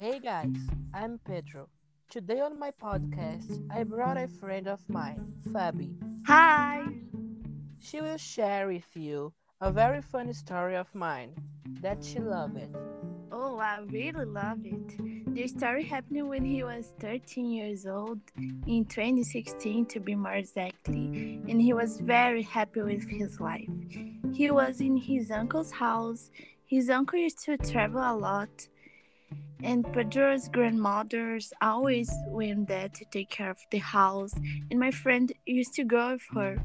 guys, I'm Pedro. Today on my podcast, I brought a friend of mine, Fabi. Hi. She will share with you a very funny story of mine that she loved. It. Oh, I really love it. The story happened when he was 13 years old in 2016 to be more exactly, and he was very happy with his life. He was in his uncle's house. His uncle used to travel a lot, and Pedro's grandmothers always went there to take care of the house, and my friend used to go with her.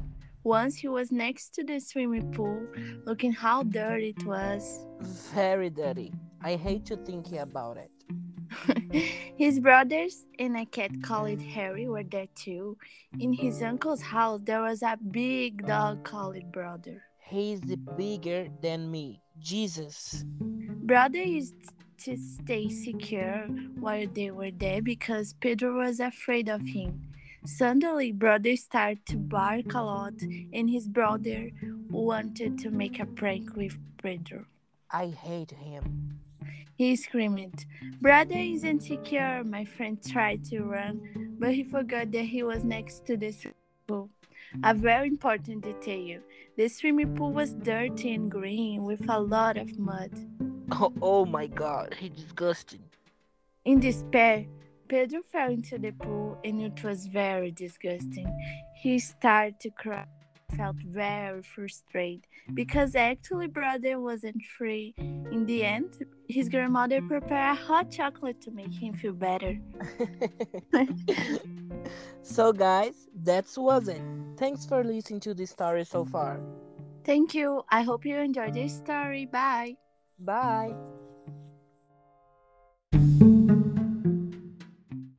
Once he was next to the swimming pool, looking how dirty it was. Very dirty. I hate to think about it. his brothers and a cat called Harry were there too. In his uncle's house, there was a big dog called Brother. He's bigger than me. Jesus. Brother used to stay secure while they were there because Pedro was afraid of him. Suddenly, brother started to bark a lot, and his brother wanted to make a prank with Pedro. I hate him. He screamed, Brother isn't secure. My friend tried to run, but he forgot that he was next to the swimming pool. A very important detail the swimming pool was dirty and green with a lot of mud. Oh, oh my god, he's disgusting. In despair, Pedro fell into the pool and it was very disgusting. He started to cry, felt very frustrated because actually brother wasn't free. In the end, his grandmother prepared a hot chocolate to make him feel better. so guys, that was it. Thanks for listening to this story so far. Thank you. I hope you enjoyed this story. Bye. Bye.